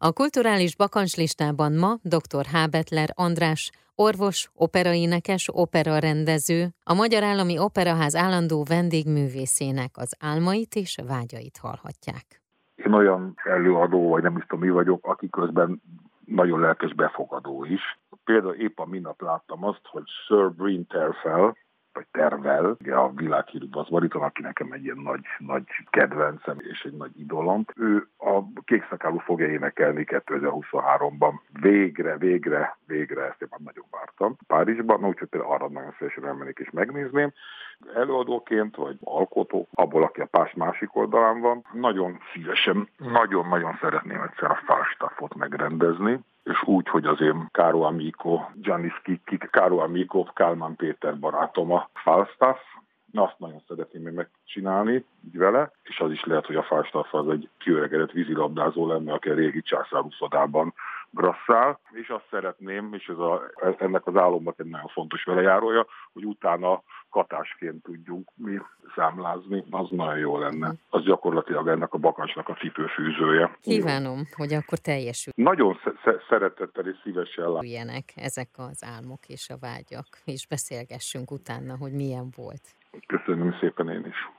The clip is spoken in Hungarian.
A kulturális bakancslistában ma dr. Hábetler András, orvos, operaénekes, operarendező, a Magyar Állami Operaház állandó vendégművészének az álmait és vágyait hallhatják. Én olyan előadó, vagy nem is tudom mi vagyok, aki közben nagyon lelkes befogadó is. Például épp a minap láttam azt, hogy Sir Bryn Terfel, vagy tervel, a világhírű bariton, aki nekem egy ilyen nagy, nagy kedvencem és egy nagy idolom. Ő a Kékszakálú fogja énekelni 2023-ban. Végre, végre, végre, ezt én már nagyon vártam. Párizsban, úgyhogy például arra nagyon szívesen elmennék és megnézném. Előadóként, vagy alkotó, abból, aki a pás másik oldalán van. Nagyon szívesen, nagyon-nagyon szeretném egyszer a Falstaffot megrendezni és úgy, hogy az én Káro Amico, Giannis Kiki, Káro Amico, Kálmán Péter barátom a Falstaff, Na, azt nagyon szeretném még megcsinálni így vele, és az is lehet, hogy a Falstaff az egy kiöregedett vízilabdázó lenne, aki a régi császárúszodában grasszál, és azt szeretném, és ez a, ennek az álomnak egy nagyon fontos velejárója, hogy utána katásként tudjunk mi számlázni, az nagyon jó lenne. Az gyakorlatilag ennek a bakancsnak a cipőfűzője. Kívánom, hogy akkor teljesül. Nagyon sz- szeretettel és szívesen Ilyenek ezek az álmok és a vágyak, és beszélgessünk utána, hogy milyen volt. Köszönöm szépen én is.